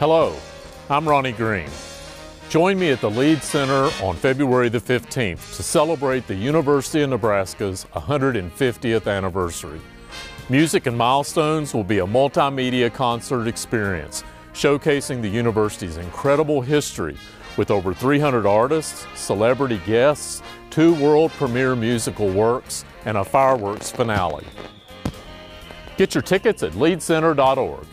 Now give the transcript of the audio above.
Hello, I'm Ronnie Green. Join me at the Lied Center on February the 15th to celebrate the University of Nebraska's 150th anniversary. Music and Milestones will be a multimedia concert experience showcasing the university's incredible history with over 300 artists, celebrity guests, two world premiere musical works, and a fireworks finale. Get your tickets at liedcenter.org.